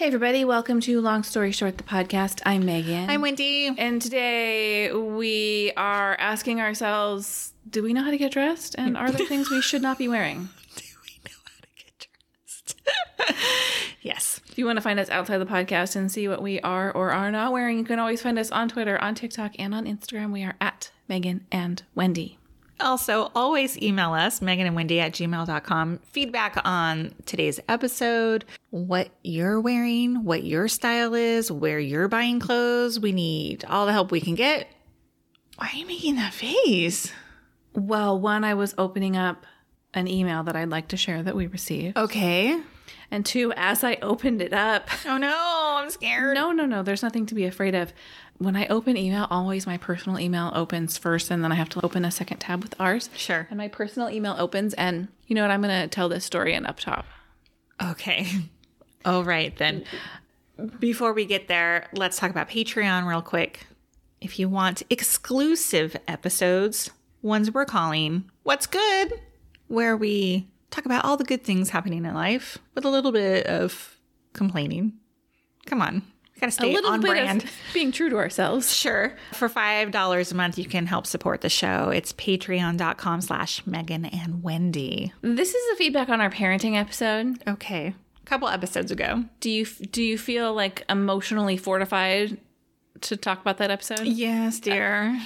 Hey, everybody, welcome to Long Story Short, the podcast. I'm Megan. I'm Wendy. and today we are asking ourselves do we know how to get dressed? And are there things we should not be wearing? Do we know how to get dressed? yes. If you want to find us outside the podcast and see what we are or are not wearing, you can always find us on Twitter, on TikTok, and on Instagram. We are at Megan and Wendy. Also, always email us, Megan and Wendy at gmail.com. Feedback on today's episode, what you're wearing, what your style is, where you're buying clothes. We need all the help we can get. Why are you making that face? Well, one, I was opening up an email that I'd like to share that we received. Okay. And two, as I opened it up, Oh no, I'm scared. No, no, no. There's nothing to be afraid of. When I open email, always my personal email opens first, and then I have to open a second tab with ours. Sure. And my personal email opens, and you know what? I'm going to tell this story in up top. Okay. All right, then. Before we get there, let's talk about Patreon real quick. If you want exclusive episodes, ones we're calling What's Good, where we talk about all the good things happening in life with a little bit of complaining. Come on. We gotta A stay little on bit brand. of being true to ourselves. Sure. For $5 a month, you can help support the show. It's patreon.com slash Megan and Wendy. This is the feedback on our parenting episode. Okay. A couple episodes ago. Do you do you feel like emotionally fortified to talk about that episode? Yes, dear.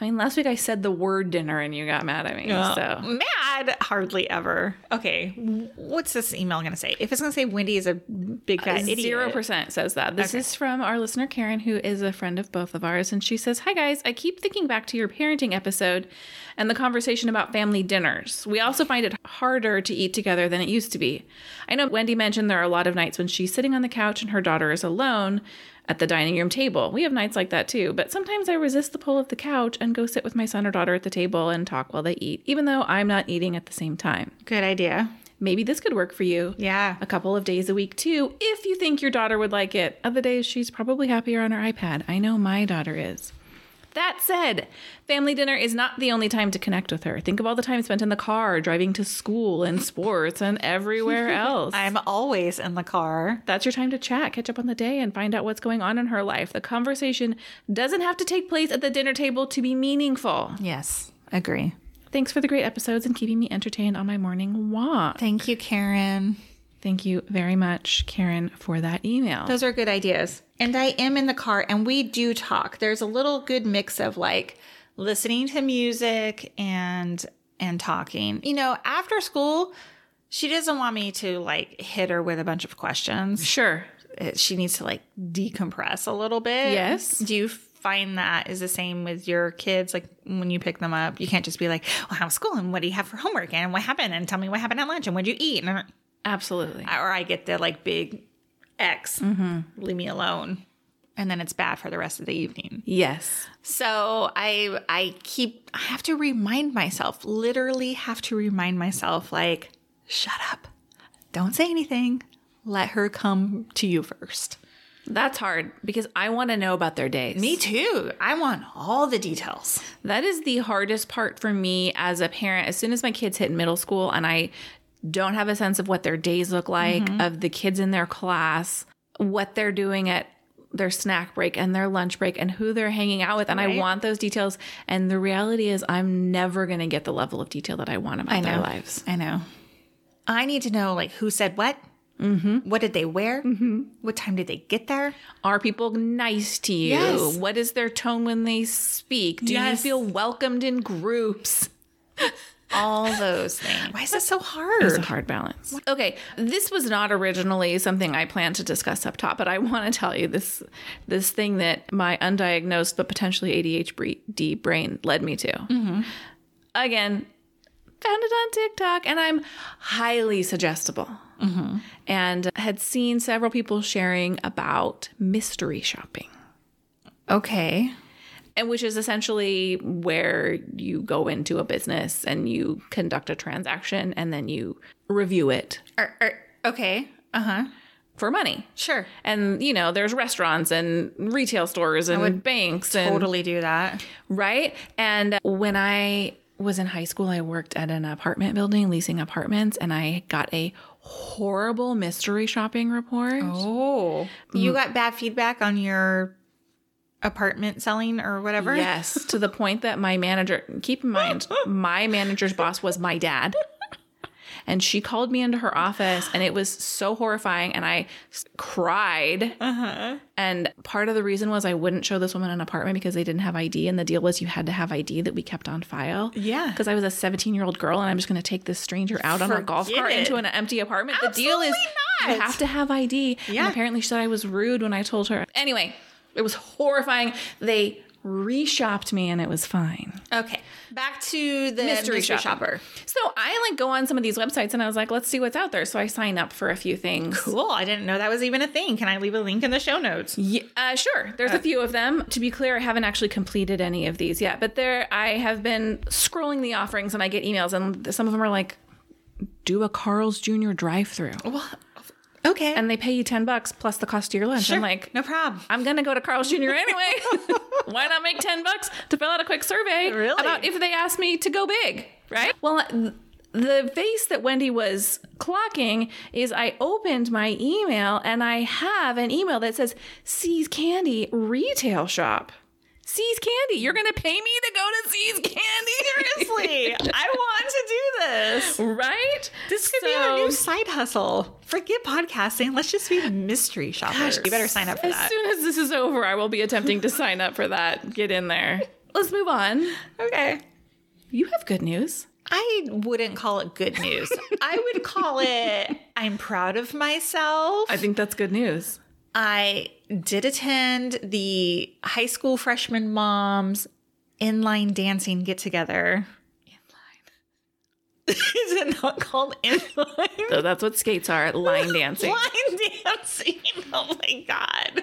I mean, last week I said the word dinner, and you got mad at me. So Mad? Hardly ever. Okay. What's this email going to say? If it's going to say Wendy is a big fat uh, idiot. Zero percent says that. This is from our listener Karen, who is a friend of both of ours, and she says, "Hi guys, I keep thinking back to your parenting episode and the conversation about family dinners. We also find it harder to eat together than it used to be. I know Wendy mentioned there are a lot of nights when she's sitting on the couch and her daughter is alone." At the dining room table. We have nights like that too, but sometimes I resist the pull of the couch and go sit with my son or daughter at the table and talk while they eat, even though I'm not eating at the same time. Good idea. Maybe this could work for you Yeah. a couple of days a week too, if you think your daughter would like it. Other days, she's probably happier on her iPad. I know my daughter is. That said, family dinner is not the only time to connect with her. Think of all the time spent in the car, driving to school and sports and everywhere else. I'm always in the car. That's your time to chat, catch up on the day, and find out what's going on in her life. The conversation doesn't have to take place at the dinner table to be meaningful. Yes. Agree. Thanks for the great episodes and keeping me entertained on my morning walk. Thank you, Karen. Thank you very much, Karen, for that email. Those are good ideas. And I am in the car and we do talk. There's a little good mix of like listening to music and and talking. You know, after school, she doesn't want me to like hit her with a bunch of questions. Sure. Uh, she needs to like decompress a little bit. Yes. Do you find that is the same with your kids? Like when you pick them up, you can't just be like, "Well, how's school and what do you have for homework and what happened and tell me what happened at lunch and what would you eat?" And, Absolutely. or I get the like big X, mm-hmm. leave me alone, and then it's bad for the rest of the evening. Yes. So I I keep I have to remind myself, literally have to remind myself, like, shut up, don't say anything, let her come to you first. That's hard because I want to know about their days. Me too. I want all the details. That is the hardest part for me as a parent. As soon as my kids hit middle school and I don't have a sense of what their days look like, of the kids in their class, what they're doing at their snack break and their lunch break and who they're hanging out with. And I want those details. And the reality is, I'm never going to get the level of detail that I want about their lives. I know. I need to know like who said what. Mm-hmm. What did they wear? Mm-hmm. What time did they get there? Are people nice to you? Yes. What is their tone when they speak? Do Yes. you feel welcomed in groups? All those things. Why is this so hard? It's a hard balance. Okay, this was not originally something I planned to discuss up top, but I want to tell you this this thing that my undiagnosed but potentially ADHD brain led me to. Mm-hmm. Again, found it on TikTok, and I'm highly suggestible. Mm-hmm. And had seen several people sharing about mystery shopping. Okay. And which is essentially where you go into a business and you conduct a transaction and then you review it Or, or, okay. Uh huh. for money. Sure. And you know, there's restaurants and retail stores and banks and Totally do that. right? And when I was in high school, I worked at an apartment building leasing apartments and I got a horrible mystery shopping report. Oh, you got bad feedback on your apartment selling or whatever? Yes, to the point that my manager, keep in mind, my manager's boss was my dad. And she called me into her office and it was so horrifying. And I s- cried. Uh-huh. And part of the reason was I wouldn't show this woman an apartment because they didn't have ID. And the deal was you had to have ID that we kept on file. Yeah. Because I was a 17 year old girl and I'm just going to take this stranger out on a golf cart it. into an empty apartment. the deal is Absolutely not. you have to have ID. Yeah. And apparently she said I was rude when I told her. Anyway, it was horrifying. They reshopped me and it was fine. Okay. Back to the mystery, shopping. shopper. So I like go on some of these websites and I was like, let's see what's out there. So I sign up for a few things. Cool. I didn't know that was even a thing. Can I leave a link in the show notes? Yeah, uh, sure. There's a few of them. To be clear, I haven't actually completed any of these yet, but there I have been scrolling the offerings and I get emails and some of them are like, do a Carl's Jr. drive-through, Okay. and they pay you ten bucks plus the cost of your lunch. sure. I'm like, no problem. I'm gonna go to Carl's Jr. anyway. Why not make ten bucks to fill out a quick survey Really? about if they ask me to go big, right? Well, uh, th- the face that Wendy was clocking is I opened my email and I have an email that says See's Candy Retail Shop. See's Candy, you're gonna pay me to go to See's Candy? Seriously, I want to do this. right? This could be our new side hustle. Forget podcasting. Let's just be mystery shoppers. you better sign up for As that. As soon as this is over, I will be attempting to sign up for that. Get in there. Let's move on. Okay. You have good news. I wouldn't call it good news. I would call it I'm proud of myself. I think that's good news. I did attend the high school freshman moms inline dancing get together. Inline. Is it not called inline? So that's what skates are line dancing. Line dancing. Oh my god.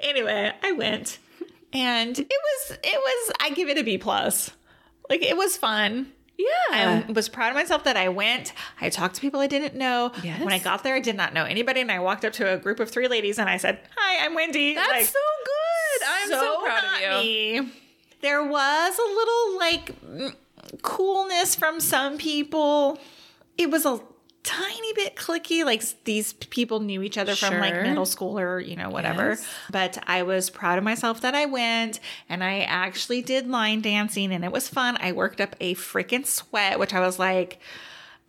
Anyway, I went. And it was it was I give it a B plus. Like it was fun. Yeah. I was proud of myself that I went. I talked to people I didn't know. Yes. When I got there, I did not know anybody, and I walked up to a group of three ladies and I said, "Hi, I'm Wendy." that's Like, so good. I'm so, proud not of you. me. There was a little like coolness from some people. It was a tiny bit cliquey. Like these people knew each other from like middle school or you know whatever. Yes. But I was proud of myself that I went and I actually did line dancing and it was fun. I worked up a freaking sweat, which I was like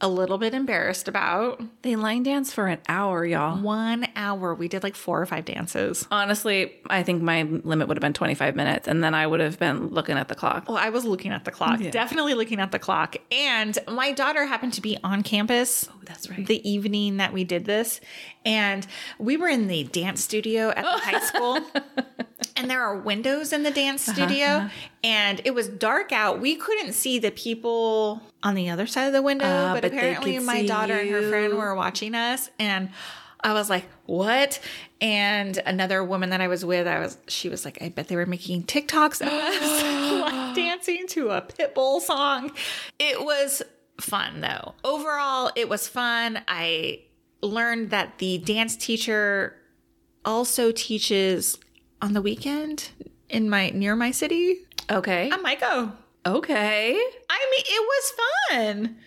a little bit embarrassed about. They line dance for an hour, y'all. One hour, we did like four or five dances. Honestly, I think my limit would have been 25 minutes, and then I would have been looking at the clock. Well, I was looking at the clock, definitely looking at the clock. And my daughter happened to be on campus. Oh, that's right. The evening that we did this. And we were in the dance studio at the high school. And there are windows in the dance Uh-huh, studio. And it was dark out. We couldn't see the people on the other side of the window. Ah, but, but apparently, my daughter and her friend were watching us. And I was like, what? And another woman that I was with, I was, she was like, I bet they were making TikToks of us dancing to a Pitbull song. It was fun though. Overall, it was fun. I learned that the dance teacher also teaches on the weekend in my near my city. Okay. I might go. Okay. I mean, it was fun.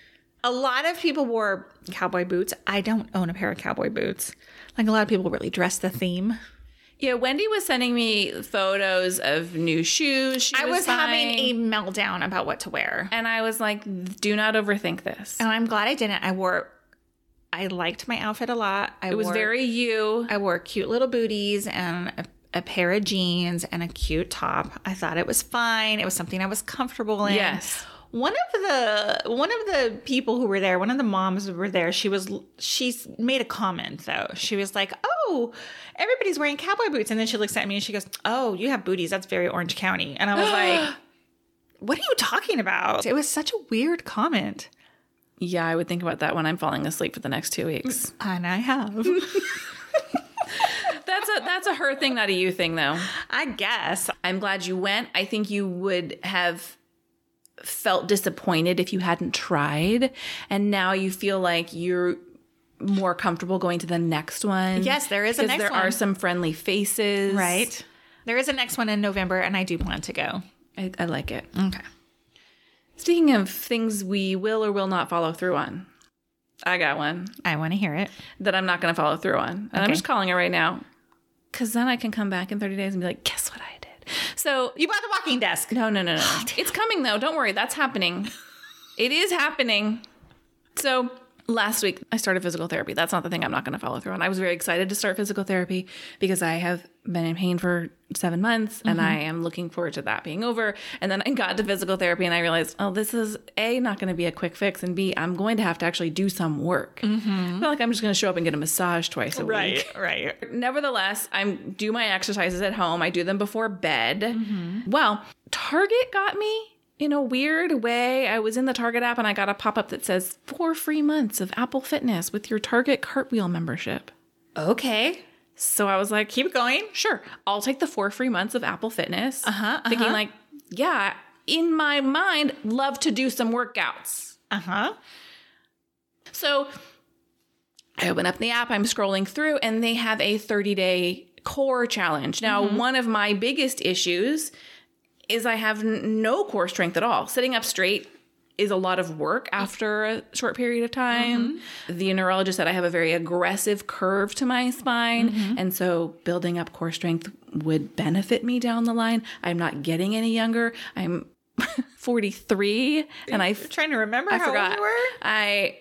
A lot of people wore cowboy boots. I don't own a pair of cowboy boots. Like a lot of people really dress the theme. Yeah, Wendy was sending me photos of new shoes. She I was having a meltdown about what to wear. and I was like, "Do not overthink this." And I'm glad I didn't. I wore I liked my outfit a lot. I It was wore, very you. I wore cute little booties and a, a pair of jeans and a cute top. I thought it was fine. It was something I was comfortable in. Yes. One of the one of the people who were there, one of the moms who were there, she was she's made a comment though. She was like, "Oh, everybody's wearing cowboy boots." And then she looks at me and she goes, "Oh, you have booties. That's very Orange County." And I was like, "What are you talking about?" It was such a weird comment. Yeah, I would think about that when I'm falling asleep for the next two weeks. And I have. That's a that's a her thing, not a you thing, though. I guess. I'm glad you went. I think you would have felt disappointed if you hadn't tried, and now you feel like you're more comfortable going to the next one. Yes, there is a because next there one. are some friendly faces. Right. There is a next one in November, and I do plan to go. I, I like it. Okay. Speaking of things we will or will not follow through on, I got one I want to hear it. that I'm not going to follow through on. And I'm just calling it right now. Because then I can come back in 30 days and be like, guess what I did? So, You bought the walking desk. no, no, no, no. it's coming though. Don't worry. That's happening. It is happening. So, last week I started physical therapy. That's not the thing I'm not going to follow through on. I was very excited to start physical therapy because I have been in pain for seven months and mm-hmm. I am looking forward to that being over. And then I got to physical therapy and I realized, oh, this is A, not going to be a quick fix, and B, I'm going to have to actually do some work. Not like I'm just going to show up and get a massage twice a week. right. right. Nevertheless, I do my exercises at home. I do them before bed. Mm-hmm. Well, Target got me in a weird way. I was in the Target app and I got a pop up that says four free months of Apple Fitness with your Target Cartwheel membership. Okay. So I was like, Keep going. sure, I'll take the four free months of Apple Fitness. Uh-huh, Thinking uh-huh. like, yeah, in my mind, love to do some workouts. Uh huh. So I open up the app, I'm scrolling through, and they have a 30 day core challenge. Now, one of my biggest issues is I have no core strength at all. Sitting up straight is a lot of work after a short period of time. Mm-hmm. The neurologist said I have a very aggressive curve to my spine. Mm-hmm. And so building up core strength would benefit me down the line. I'm not getting any younger. I'm 43 and I am Trying to remember I how forgot. old you were. I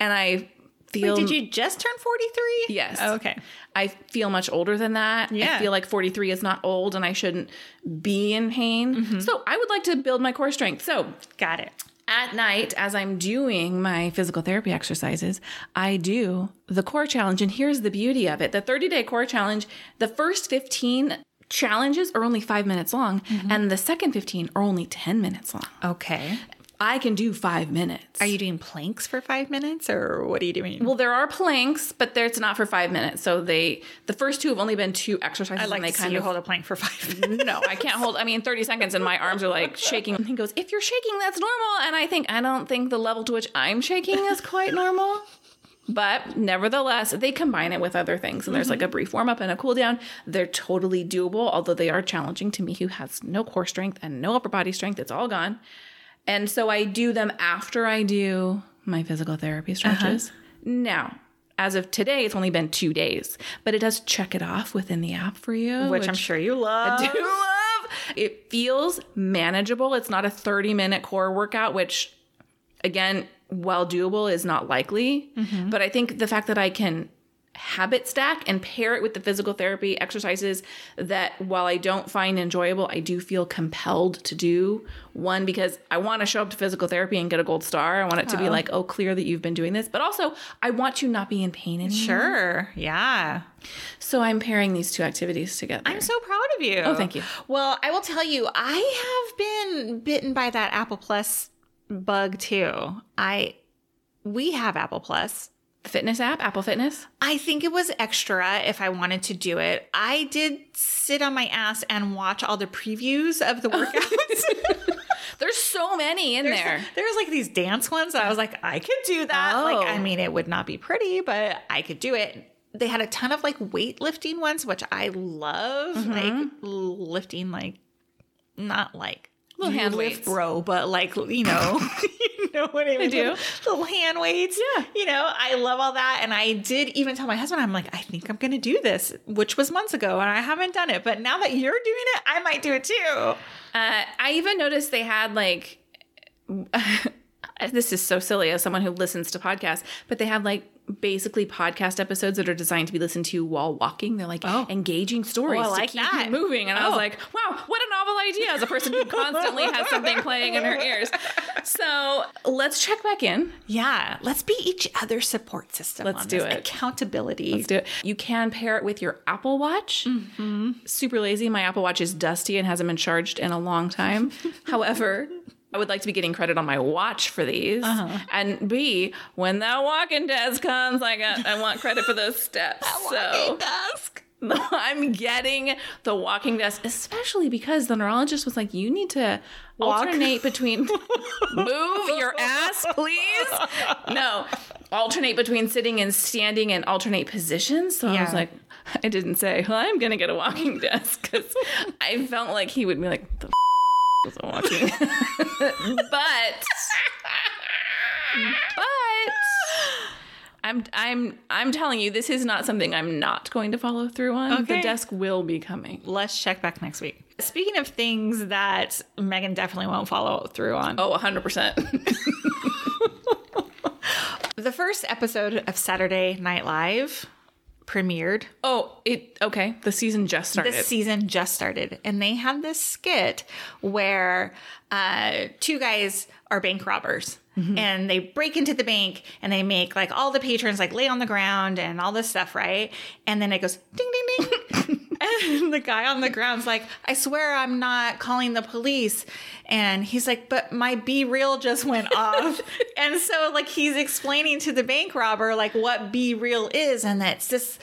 and I feel Did you just turn 43? Yes. Oh, okay. I feel much older than that. Yeah. I feel like 43 is not old and I shouldn't be in pain. Mm-hmm. So I would like to build my core strength. So Got it. At night, as I'm doing my physical therapy exercises, I do the core challenge. And here's the beauty of it the 30 day core challenge, the first 15 challenges are only five minutes long, mm-hmm. and the second 15 are only 10 minutes long. Okay. I can do five minutes. Are you doing planks for five minutes or what are you doing? Well, there are planks, but there, it's not for five minutes. So they, the first two have only been two exercises. I'd like and they to see kind you of hold a plank for five minutes. no, I can't hold. I mean, 30 seconds and my arms are like shaking. And he goes, If you're shaking, that's normal. And I think, I don't think the level to which I'm shaking is quite normal. But nevertheless, they combine it with other things. And there's like a brief warm up and a cool down. They're totally doable, although they are challenging to me who has no core strength and no upper body strength. It's all gone. And so I do them after I do my physical therapy uh-huh. stretches. Now, as of today, it's only been two days, but it does check it off within the app for you, Which I'm sure you love. I do love. It feels manageable. It's not a 30 minute core workout, which, again, while doable, is not likely. Mm-hmm. But I think the fact that I can habit stack and pair it with the physical therapy exercises that while I don't find enjoyable, I do feel compelled to do. One, because I want to show up to physical therapy and get a gold star. I want it to be oh. like, oh, clear that you've been doing this. But also, I want to not be in pain anymore. Sure. Yeah. So I'm pairing these two activities together. I'm so proud of you. Oh, thank you. Well, I will tell you, I have been bitten by that Apple Plus bug too. I we have Apple Plus. Fitness app, Apple Fitness. I think it was extra if I wanted to do it. I did sit on my ass and watch all the previews of the workouts. There's so many in there. There's like these dance ones. that I was like, I could do that. Oh. Like, I mean, it would not be pretty, but I could do it. They had a ton of like weightlifting ones, which I love. Mm-hmm. Like lifting, like not like Little you hand lift weights. bro, but like you know, you know what I mean. do. Little, little hand weights. Yeah. you know, I love all that, and I did even tell my husband, I'm like, I think I'm gonna do this, which was months ago, and I haven't done it, but now that you're doing it, I might do it too. Uh, I even noticed they had like, this is so silly as someone who listens to podcasts, but they have like basically podcast episodes that are designed to be listened to while walking. They're like Oh. engaging stories Oh, I to like keep that. moving. And I was Oh. like, wow, what a novel idea as a person who constantly has something playing in her ears. So let's check back in. Yeah, let's be each other's support system. Let's on do this. it. Accountability. Let's do it. You can pair it with your Apple Watch. Mm-hmm. Super lazy. My Apple Watch is dusty and hasn't been charged in a long time. However, I would like to be getting credit on my watch for these. Uh-huh. And B, when that walking desk comes, I got I want credit for those steps. so desk. I'm getting the walking desk, especially because the neurologist was like, you need to Walk. alternate between move your ass, please. No, alternate between sitting and standing and alternate positions. So I was like, I didn't say, well, I'm gonna get a walking desk because I felt like he would be like, the f- is a walking, but but I'm I'm I'm telling you, this is not something I'm not going to follow through on. Okay. The desk will be coming. Let's check back next week. Speaking of things that Megan definitely won't follow through on, Oh, 100%. the first episode of Saturday Night Live premiered. oh, it okay. The season just started. The season just started, and they have this skit where uh, two guys are bank robbers. And they break into the bank and they make like all the patrons like lay on the ground and all this stuff, right? And then it goes ding ding ding. and the guy on the ground's like, I swear I'm not calling the police. And he's like, but my be real just went off. and so like he's explaining to the bank robber like what be real is and that it's this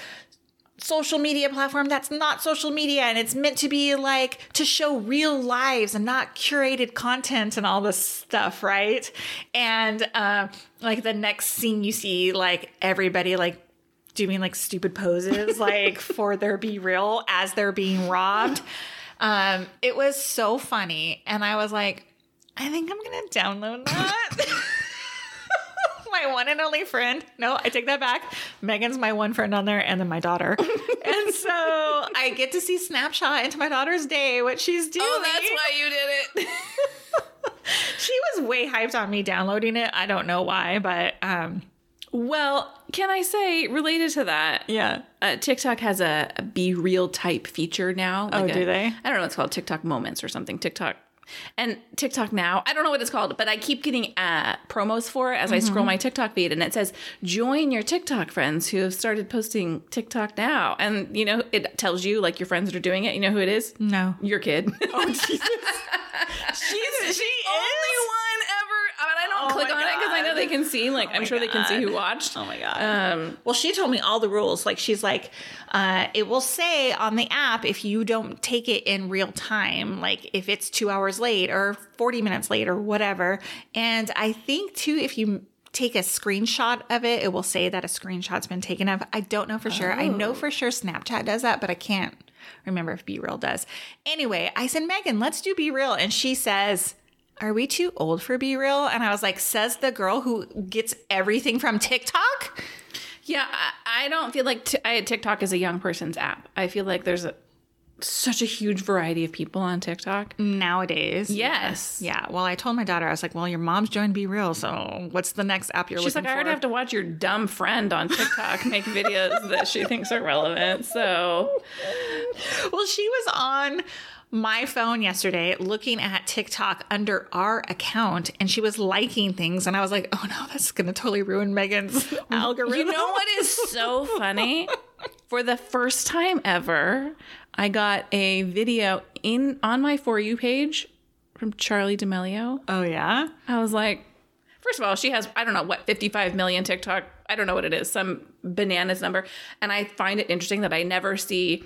social media platform that's not social media and it's meant to be like to show real lives and not curated content and all this stuff right and uh, like the next scene you see like everybody like doing like stupid poses like for their be real as they're being robbed um it was so funny and i was like i think i'm gonna download that my one and only friend. No, I take that back. Megan's my one friend on there, and then my daughter. and so I get to see snapshot into my daughter's day, what she's doing. oh, that's why you did it. she was way hyped on me downloading it. I don't know why, but um, well, can I say related to that? yeah. Uh, TikTok has a, a be real type feature now. Oh, a- do they? I don't know. It's called TikTok Moments or something. TikTok. And TikTok now, I don't know what it's called, but I keep getting uh, promos for it as I Mm-hmm. scroll my TikTok feed, and it says join your TikTok friends who have started posting TikTok now, and you know it tells you like your friends that are doing it. You know who it is? No. Your kid. Oh, Jesus. She's, she is? one ever. But I don't Oh click on it because I know they can see. Like I'm my sure they can see who watched. Oh my god. Um, well, she told me all the rules. Like she's like, uh, it will say on the app if you don't take it in real time, like if it's two hours late or forty minutes late or whatever. And I think too, if you take a screenshot of it, it will say that a screenshot's been taken of. I don't know for sure. I know for sure Snapchat does that, but I can't remember if Be Real does. Anyway, I said, Megan, let's do Be Real, and she says. Are we too old for Be Real? And I was like, says the girl who gets everything from TikTok? Yeah, I, don't feel like t- I, TikTok is a young person's app. I feel like there's a, such a huge variety of people on TikTok. Nowadays. Yes. Yeah. Well, I told my daughter, I was like, well, your mom's joined Be Real. So what's the next app you're looking for? She's looking like, I already have to watch your dumb friend on TikTok make videos that she thinks are relevant. So, well, she was on my phone yesterday looking at TikTok under our account and she was liking things. And I was like, oh no, that's going to totally ruin Megan's algorithm. you know what is so funny? For the first time ever, I got a video in on my For You page from Charli D'Amelio. Oh, yeah? I was like, first of all, she has, I don't know, what, 55 million TikTok. I don't know what it is, some bananas number. And I find it interesting that I never see.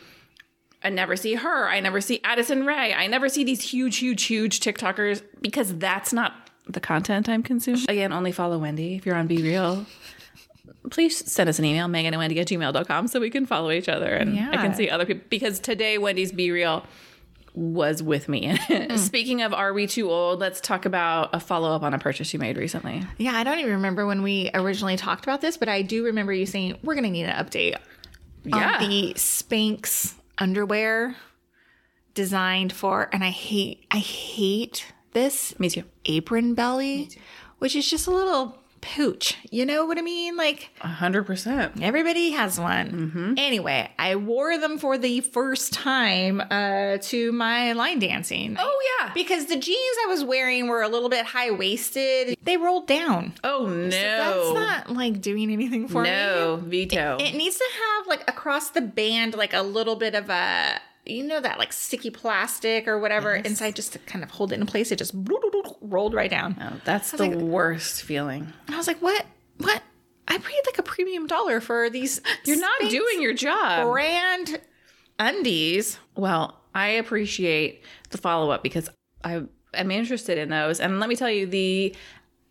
I never see her. I never see Addison Rae. I never see these huge, huge, huge TikTokers because that's not the content I'm consuming. Again, only follow Wendy if you're on Be Real. Please send us an email, Megan and Wendy at gmail.com, so we can follow each other and yeah. I can see other people. Because today, Wendy's Be Real was with me. Hmm. Speaking of Are We Too Old, let's talk about a follow up on a purchase you made recently. Yeah, I don't even remember when we originally talked about this, but I do remember you saying we're going to need an update Yeah. on the Spanx underwear designed for, and I hate, I hate this Me too. apron belly, which is just a little pooch. You know what I mean? Like A hundred percent. everybody has one. Anyway, I wore them for the first time uh, to my line dancing. Oh yeah. Because the jeans I was wearing were a little bit high waisted. They rolled down. Oh no. That's not like doing anything for me. no veto. It needs to have like across the band, like a little bit of a, you know, that like sticky plastic or whatever inside just to kind of hold it in place. It just rolled right down. Oh, that's the worst feeling. I was like, what? What? I paid like a premium dollar for these. You're not doing your job. brand undies. Well, I appreciate the follow up because I am interested in those. And let me tell you, the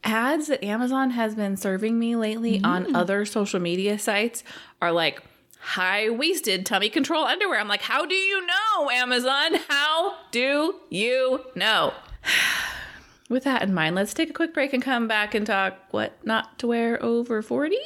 ads that Amazon has been serving me lately on mm. other social media sites are like high waisted tummy control underwear. I'm like, how do you know, Amazon? How do you know? With that in mind, let's take a quick break and come back and talk what not to wear over 40.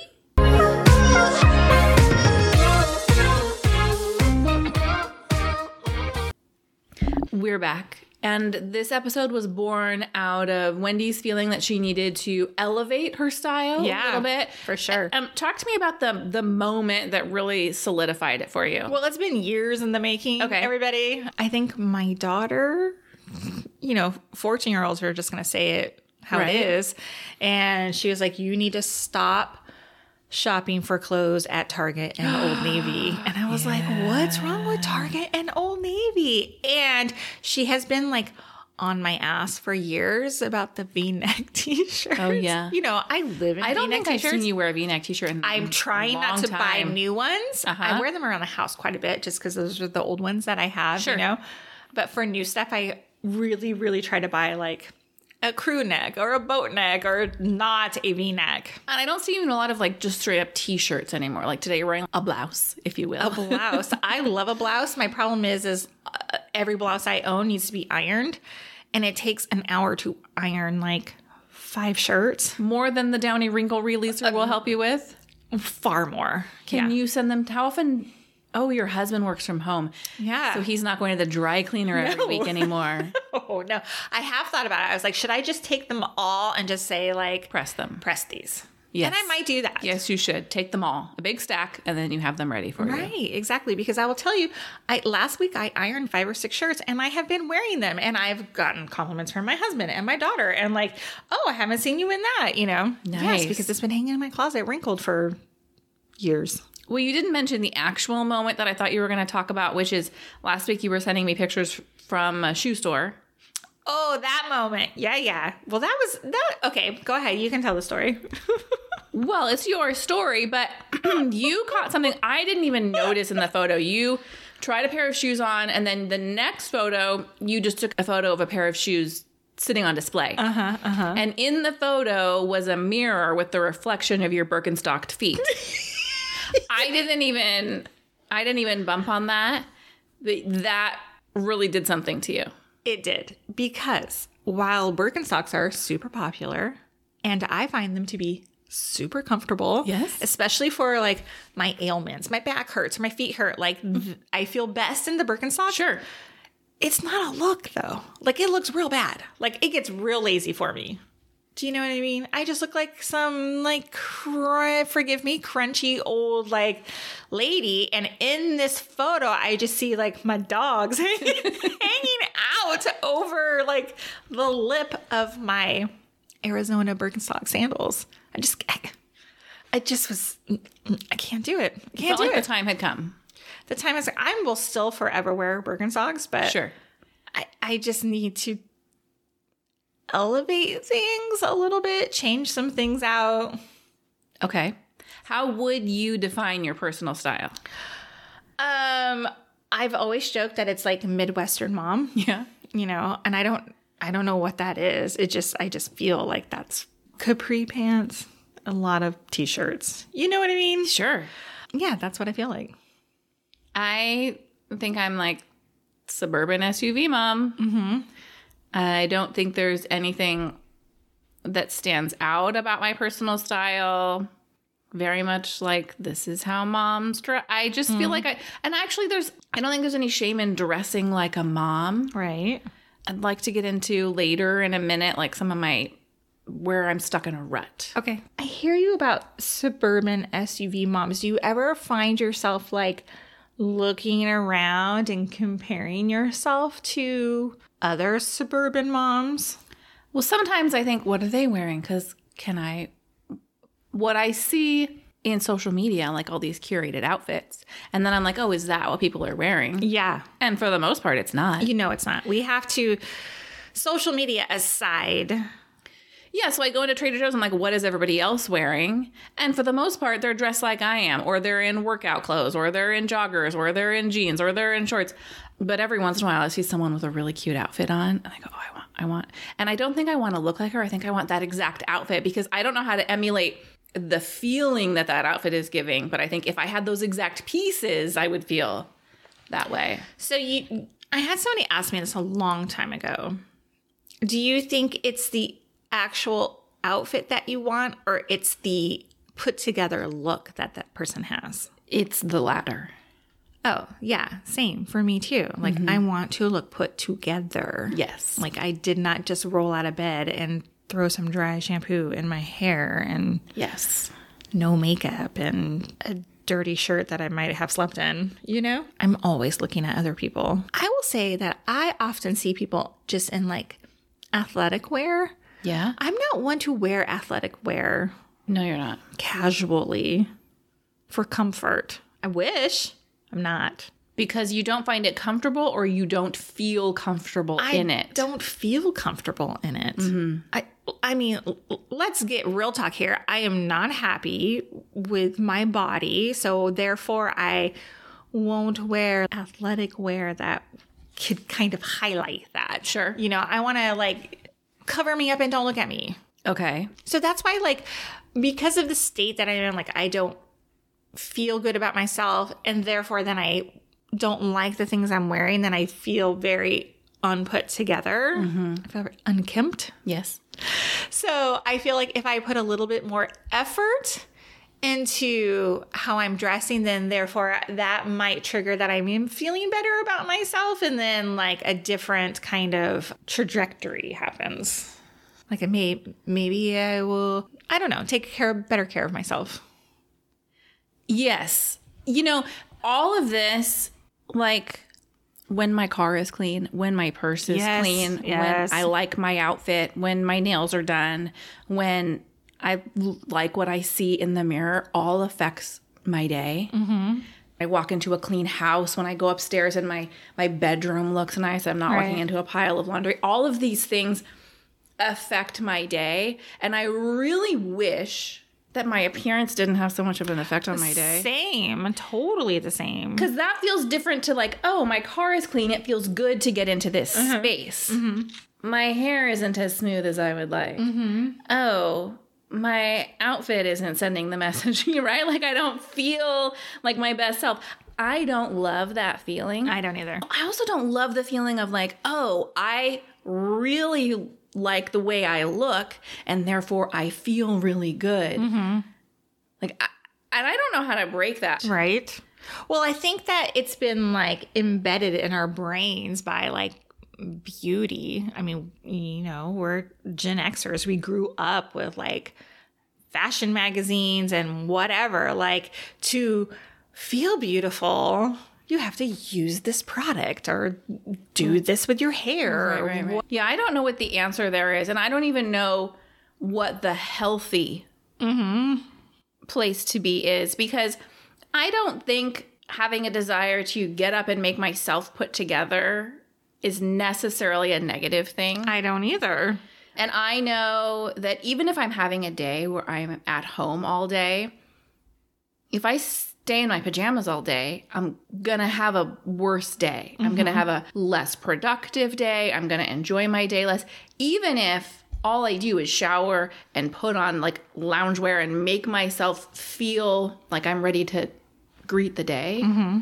We're back. And this episode was born out of Wendy's feeling that she needed to elevate her style a little bit. for sure. Um, talk to me about the the moment that really solidified it for you. Well, it's been years in the making. Okay. Everybody. I think my daughter, you know, 14 year olds are just going to say it how Right. it is. And she was like, you need to stop shopping for clothes at Target and Old Navy. And I was like, what's wrong with Target and Old Navy? And she has been like, on my ass for years about the V-neck t-shirts. Oh, yeah. you know I live in I don't V-neck think I've seen you wear a V-neck t-shirt. In I'm trying not to buy new ones. Uh-huh. I wear them around the house quite a bit just because those are the old ones that I have, Sure. you know. But for new stuff, I really, really try to buy like a crew neck or a boat neck or not a V neck. And I don't see in a lot of like just straight up t-shirts anymore. Like today, you're wearing a blouse, if you will. A blouse. I love a blouse. My problem is, is uh, every blouse I own needs to be ironed, and it takes an hour to iron like five shirts. More than the Downy Wrinkle Releaser will help you with. Far more. Can yeah. you send them? How often? Oh, your husband works from home. Yeah. So he's not going to the dry cleaner every week anymore. Oh no! I have thought about it. I was like, should I just take them all and just say like Press them. press these? Yes. And I might do that. Yes, you should. Take them all. A big stack, and then you have them ready for you. Right, exactly. Because I will tell you, I last week I ironed five or six shirts and I have been wearing them and I've gotten compliments from my husband and my daughter and like, oh, I haven't seen you in that, you know? Nice. Yes, because it's been hanging in my closet wrinkled for years. Well, you didn't mention the actual moment that I thought you were going to talk about, which is last week you were sending me pictures from a shoe store. Oh, that moment. Yeah, yeah. Well, that was that. Okay, go ahead. You can tell the story. Well, it's your story, but you caught something I didn't even notice in the photo. You tried a pair of shoes on, and then the next photo, you just took a photo of a pair of shoes sitting on display. Uh huh. Uh-huh. And in the photo was a mirror with the reflection of your Birkenstocked feet. I didn't even, I didn't even bump on that. That really did something to you. It did because while Birkenstocks are super popular, and I find them to be super comfortable. Yes. especially for like my ailments, my back hurts, my feet hurt. Like th- I feel best in the Birkenstock. Sure. It's not a look though. Like it looks real bad. Like it gets real lazy for me. Do you know what I mean? I just look like some like cr- forgive me crunchy old like lady and in this photo I just see like my dogs hanging out over like the lip of my Arizona Birkenstock sandals. I just I, I just was I can't do it. I can't Felt do like it. the time had come. The time is I will still forever wear Birkenstocks, but Sure. I, I just need to elevate things a little bit, change some things out. Okay. How would you define your personal style? Um, I've always joked that it's like Midwestern mom, Yeah. you know, and I don't I don't know what that is. It just I just feel like that's capri pants, a lot of t-shirts. You know what I mean? Sure. Yeah, that's what I feel like. I think I'm like suburban SUV mom. Mm-hmm. I don't think there's anything that stands out about my personal style. Very much like this is how moms dress. I just feel hmm. like I, and actually, there's, I don't think there's any shame in dressing like a mom. Right. I'd like to get into later in a minute, like some of my, where I'm stuck in a rut. Okay. I hear you about suburban SUV moms. Do you ever find yourself like looking around and comparing yourself to other suburban moms? Well, sometimes I think, what are they wearing? Because can I, what I see in social media, like all these curated outfits, and then I'm like, oh, is that what people are wearing? Yeah. And for the most part, it's not. You know it's not. We have to, social media aside, Yeah, so I go into Trader Joe's, I'm like, what is everybody else wearing? And for the most part, they're dressed like I am, or they're in workout clothes, or they're in joggers, or they're in jeans, or they're in shorts. But every once in a while, I see someone with a really cute outfit on, and I go, oh, I want, I want. And I don't think I want to look like her. I think I want that exact outfit because I don't know how to emulate the feeling that that outfit is giving. But I think if I had those exact pieces, I would feel that way. So you I had somebody ask me this a long time ago. Do you think it's the actual outfit that you want or it's the put together look that that person has. It's the latter. Oh, yeah, same for me too. Like mm-hmm. I want to look put together. Yes. Like I did not just roll out of bed and throw some dry shampoo in my hair and Yes. no makeup and a dirty shirt that I might have slept in, you know? I'm always looking at other people. I will say that I often see people just in like athletic wear. Yeah. I'm not one to wear athletic wear No, you're not. casually for comfort. I wish I'm not. Because you don't find it comfortable or you don't feel comfortable in it. I don't feel comfortable in it. Mm-hmm. I I mean, let's get real talk here. I am not happy with my body, so therefore I won't wear athletic wear that could kind of highlight that. Sure. You know, I want to like cover me up and don't look at me. Okay. So that's why like because of the state that I'm in, like I don't feel good about myself and therefore then I don't like the things I'm wearing, then I feel very unput together. Mm-hmm. I feel very unkempt. Yes. So I feel like if I put a little bit more effort into how I'm dressing, then therefore that might trigger that I'm feeling better about myself. And then like a different kind of trajectory happens. Like it may, maybe I will, I don't know, take care, better care of myself. Yes. You know, all of this, like when my car is clean, when my purse is Yes, clean, yes. when I like my outfit, when my nails are done, when I like what I see in the mirror, all affects my day. Mm-hmm. I walk into a clean house when I go upstairs and my my bedroom looks nice. I'm not walking into a pile of laundry. All of these things affect my day, and I really wish that my appearance didn't have so much of an effect on my day. Same, totally the same. Because that feels different to like, oh, my car is clean. It feels good to get into this mm-hmm. space. Mm-hmm. My hair isn't as smooth as I would like. Mm-hmm. Oh, my outfit isn't sending the message, right? Like, I don't feel like my best self. I don't love that feeling. I don't either. I also don't love the feeling of like, oh, I really like the way I look, and therefore I feel really good. Mm-hmm. Like, I, and I don't know how to break that. Right. Well, I think that it's been like embedded in our brains by like beauty. I mean, you know, we're Gen Xers. We grew up with like fashion magazines and whatever. Like to feel beautiful, you have to use this product or do mm. this with your hair. Right, right, right. Yeah, I don't know what the answer there is, and I don't even know what the healthy mm-hmm. place to be is because I don't think having a desire to get up and make myself put together is necessarily a negative thing. I don't either. And I know that even if I'm having a day where I'm at home all day, if I stay in my pajamas all day, I'm going to have a worse day. I'm going to mm-hmm. have a less productive day. I'm going to enjoy my day less. Even if all I do is shower and put on like loungewear and make myself feel like I'm ready to greet the day. Mm-hmm.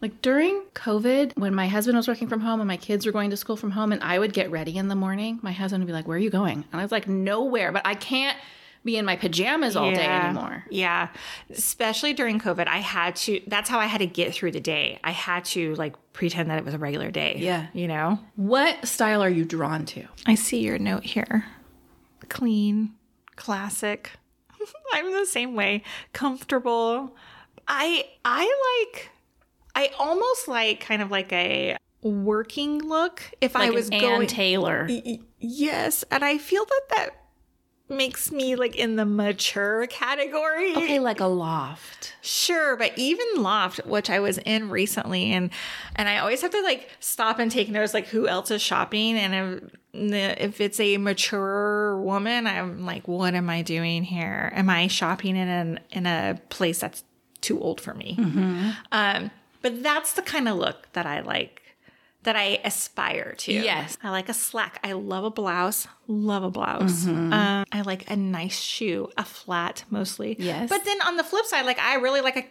Like during COVID, when my husband was working from home and my kids were going to school from home, and I would get ready in the morning, my husband would be like, Where are you going? And I was like, Nowhere, but I can't be in my pajamas all day anymore. Yeah. Especially during COVID, I had to, that's how I had to get through the day. I had to like pretend that it was a regular day. Yeah. You know? What style are you drawn to? I see your note here. Clean, classic. I'm the same way. Comfortable. I, I like, I almost like kind of like a working look if I was an Ann going. Taylor. Yes. And I feel that that makes me like in the mature category. Okay, like a loft. Sure, but even Loft, which I was in recently, and and I always have to like stop and take notice, like who else is shopping, and if, if it's a mature woman, I'm like, what am I doing here? Am I shopping in an in a place that's too old for me? Um, but that's the kind of look that I like, that I aspire to. Yes. I like a slack. I love a blouse. Love a blouse. Um, I like a nice shoe, a flat mostly. Yes. But then on the flip side, like I really like a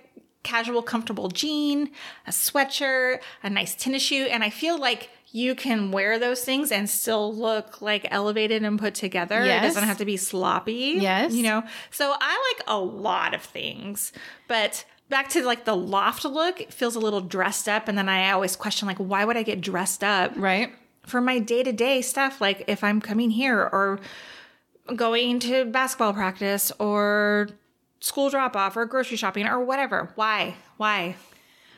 casual, comfortable jean, a sweatshirt, a nice tennis shoe, and I feel like you can wear those things and still look like elevated and put together. It doesn't have to be sloppy. Yes. You know, so I like a lot of things, but back to like the loft look, it feels a little dressed up. And then I always question, like, why would I get dressed up Right. for my day to day stuff? Like if I'm coming here or going to basketball practice or school drop off or grocery shopping or whatever. Why? Why?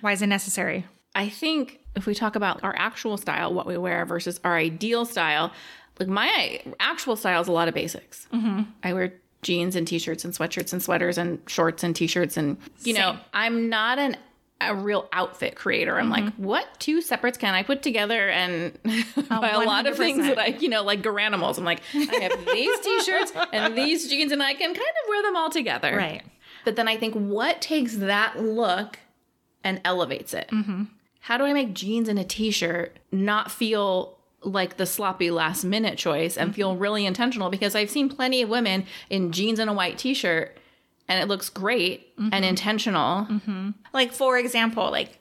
Why is it necessary? I think if we talk about our actual style, what we wear versus our ideal style, like my actual style is a lot of basics. Mm-hmm. I wear jeans and t-shirts and sweatshirts and sweaters and shorts and t-shirts and you know I'm not an a real outfit creator. I'm like, what two separates can I put together and buy a lot of things 100%. that I, you know, like Garanimals. I'm like, I have these t-shirts and these jeans and I can kind of wear them all together. Right. But then I think what takes that look and elevates it? Mm-hmm. How do I make jeans and a t shirt not feel like the sloppy last minute choice and feel Mm-hmm. really intentional? Because I've seen plenty of women in jeans and a white t shirt and it looks great Mm-hmm. and intentional. Like for example, like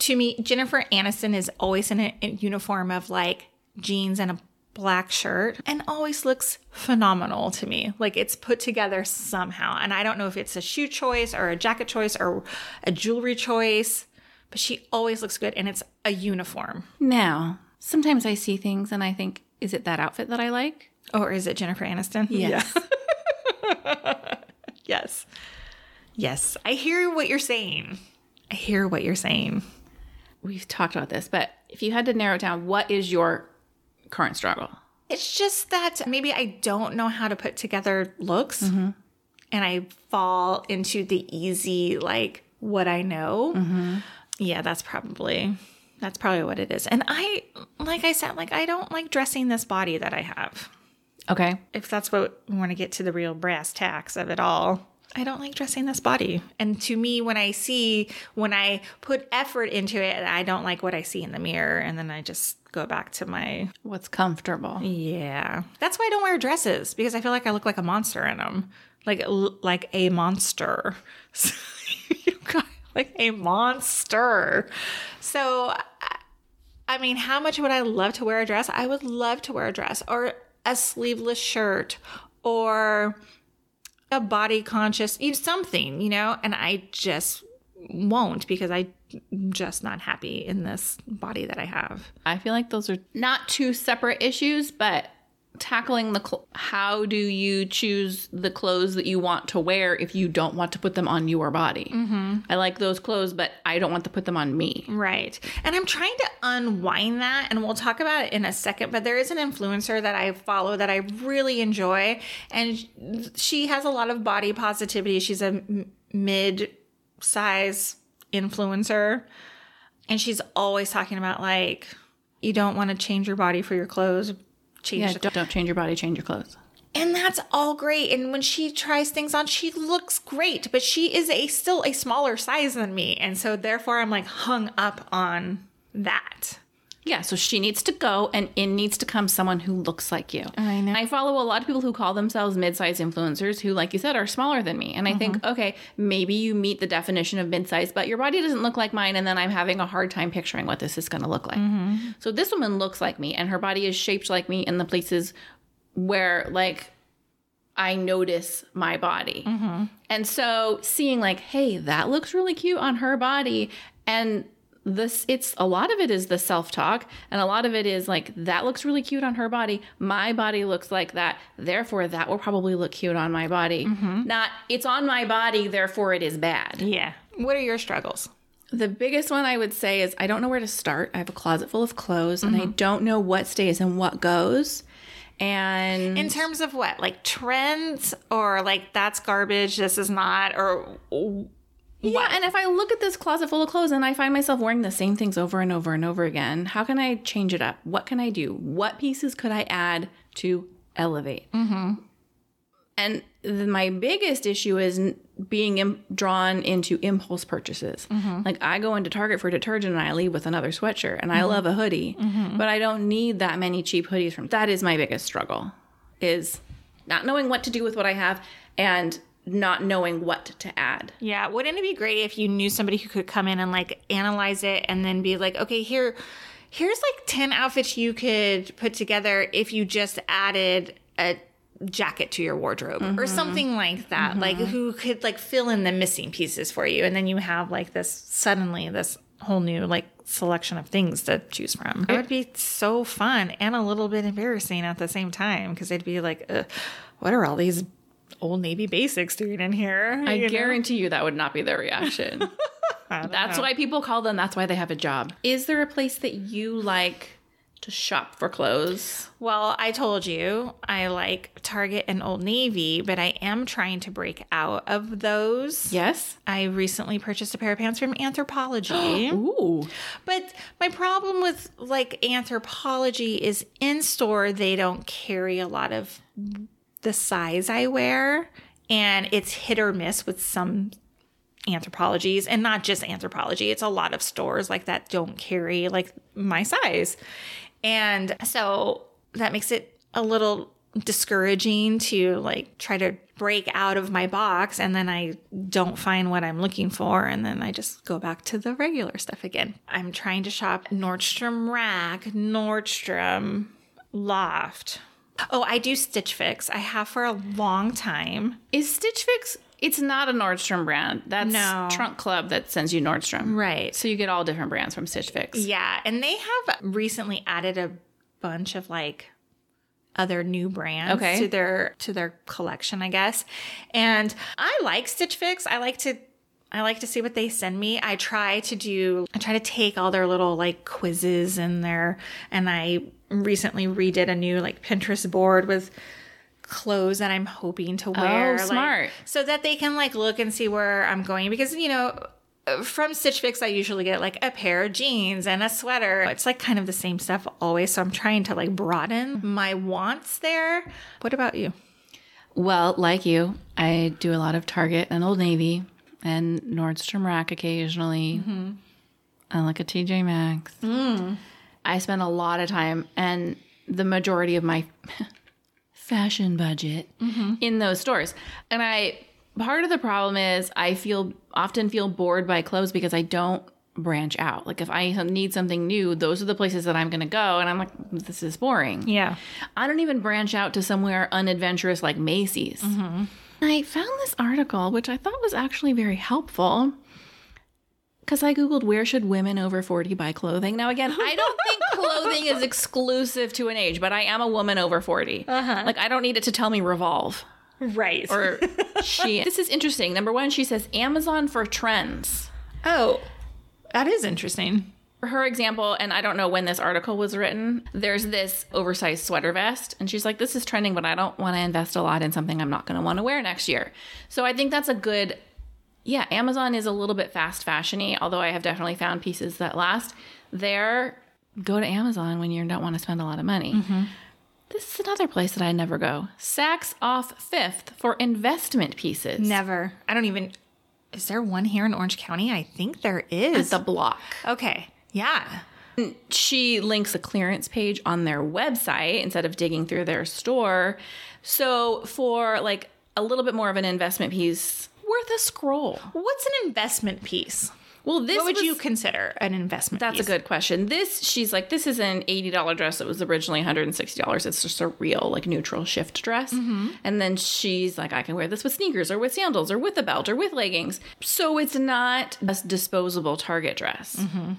to me, Jennifer Aniston is always in a, a uniform of like jeans and a black shirt and always looks phenomenal to me. Like it's put together somehow. And I don't know if it's a shoe choice or a jacket choice or a jewelry choice, but she always looks good and it's a uniform. Now, sometimes I see things and I think, is it that outfit that I like? Or is it Jennifer Aniston? Yes. Yes. Yes. I hear what you're saying. I hear what you're saying. We've talked about this, but if you had to narrow it down, what is your current struggle? It's just that maybe I don't know how to put together looks mm-hmm. and I fall into the easy, like what I know. Mm-hmm. Yeah, that's probably. That's probably what it is. And I, like I said, like I don't like dressing this body that I have. Okay. If that's what we want to get to the real brass tacks of it all, I don't like dressing this body. And to me, when I see, when I put effort into it, I don't like what I see in the mirror. And then I just go back to my, What's comfortable? yeah. That's why I don't wear dresses because I feel like I look like a monster in them. Like, like a monster. Like a monster. So, I- I mean, how much would I love to wear a dress? I would love to wear a dress or a sleeveless shirt or a body conscious, something, you know, and I just won't because I'm just not happy in this body that I have. I feel like those are not two separate issues, but tackling the cl- how do you choose the clothes that you want to wear if you don't want to put them on your body? Mm-hmm. I like those clothes, but I don't want to put them on me. Right. And I'm trying to unwind that, and we'll talk about it in a second. But there is an influencer that I follow that I really enjoy, and she has a lot of body positivity. She's a mid size influencer, and she's always talking about like, you don't want to change your body for your clothes. Change Yeah, don't, don't change your body, change your clothes. and that's all great. And when she tries things on she looks great but she is a still a smaller size than me. And so therefore i'm like hung up on that Yeah, so she needs to go, and in needs to come someone who looks like you. I know. I follow a lot of people who call themselves mid-size influencers who, like you said, are smaller than me. And I think, uh-huh. okay, maybe you meet the definition of mid-size, but your body doesn't look like mine, and then I'm having a hard time picturing what this is going to look like. Mm-hmm. So this woman looks like me, and her body is shaped like me in the places where, like, I notice my body. Mm-hmm. And so seeing like, hey, that looks really cute on her body and this it's a lot of it is the self-talk and a lot of it is like that looks really cute on her body. My body looks like that. Therefore that will probably look cute on my body. Mm-hmm. Not it's on my body, therefore it is bad. yeah what are your struggles The biggest one I would say is I don't know where to start. I have a closet full of clothes and I mm-hmm. don't know what stays and what goes. And in terms of what like trends or like that's garbage this is not or Yeah, and if I look at this closet full of clothes and I find myself wearing the same things over and over and over again, how can I change it up? What can I do? What pieces could I add to elevate? Mm-hmm. And th- my biggest issue is n- being Im- drawn into impulse purchases. Mm-hmm. Like I go into Target for detergent and I leave with another sweatshirt, and I mm-hmm. love a hoodie, mm-hmm. but I don't need that many cheap hoodies from. That is my biggest struggle, is not knowing what to do with what I have and not knowing what to add. Yeah, wouldn't it be great if you knew somebody who could come in and like analyze it and then be like, okay, here, here's like 10 outfits you could put together if you just added a jacket to your wardrobe Mm-hmm. or something like that. Like who could like fill in the missing pieces for you. And then you have like this suddenly this whole new like selection of things to choose from. It would be so fun and a little bit embarrassing at the same time because they'd be like, what are all these old Navy basics doing in here? I You know? guarantee you that would not be their reaction. That's know. why people call them. That's why they have a job. Is there a place that you like to shop for clothes? Well, I told you I like Target and Old Navy, but I am trying to break out of those. Yes. I recently purchased a pair of pants from Anthropologie. Ooh. but my problem with like Anthropologie is in store, they don't carry a lot of the size I wear, and it's hit or miss with some Anthropologies and not just Anthropologie it's a lot of stores like that don't carry like my size and so that makes it a little discouraging to like try to break out of my box and then I don't find what I'm looking for and then I just go back to the regular stuff again. I'm trying to shop Nordstrom Rack, Nordstrom Loft. Oh, I do Stitch Fix. I have for a long time. Is Stitch Fix? It's not a Nordstrom brand. That's No. Trunk Club that sends you Nordstrom. Right. So you get all different brands from Stitch Fix. Yeah, and they have recently added a bunch of like other new brands Okay. to their to their collection, I guess. And I like Stitch Fix. I like to I like to see what they send me. I try to do I try to take all their little like quizzes in there and I recently redid a new like Pinterest board with clothes that I'm hoping to oh, wear. Oh, smart. so that they can like look and see where I'm going because you know from Stitch Fix I usually get like a pair of jeans and a sweater. It's like kind of the same stuff always, so I'm trying to like broaden my wants there. What about you? Well, like you, I do a lot of Target and Old Navy and Nordstrom Rack occasionally. Mm-hmm. I like a TJ Maxx. Mm. I spend a lot of time and the majority of my fashion budget mm-hmm. in those stores. And I part of the problem is I feel often feel bored by clothes because I don't branch out. Like if I need something new, those are the places that I'm going to go and I'm like this is boring. Yeah. I don't even branch out to somewhere unadventurous like Macy's. Mm-hmm. I found this article, which I thought was actually very helpful. Because I Googled where should women over 40 buy clothing. Now, again, I don't think clothing is exclusive to an age, but I am a woman over 40. Uh-huh. Like, I don't need it to tell me revolve Right. or she. This is interesting. Number one, she says Amazon for trends. oh, that is interesting. For her example, and I don't know when this article was written, there's this oversized sweater vest. And she's like, this is trending, but I don't want to invest a lot in something I'm not going to want to wear next year. So I think that's a good, yeah, Amazon is a little bit fast fashiony, although I have definitely found pieces that last. There, go to Amazon when you don't want to spend a lot of money. Mm-hmm. This is another place that I never go. Saks off Fifth for investment pieces. Never. I don't even. Is there one here in Orange County? I think there is. The block. okay. Yeah. she links a clearance page on their website instead of digging through their store. So for like a little bit more of an investment piece, worth a scroll. What's an investment piece? Well, this What would was- you consider an investment That's piece? a good question. This she's like, this is an eighty dollar dress that was originally one hundred and sixty dollars. It's just a real like neutral shift dress. Mm-hmm. And then she's like, I can wear this with sneakers or with sandals or with a belt or with leggings. So it's not a disposable Target dress. Mm-hmm.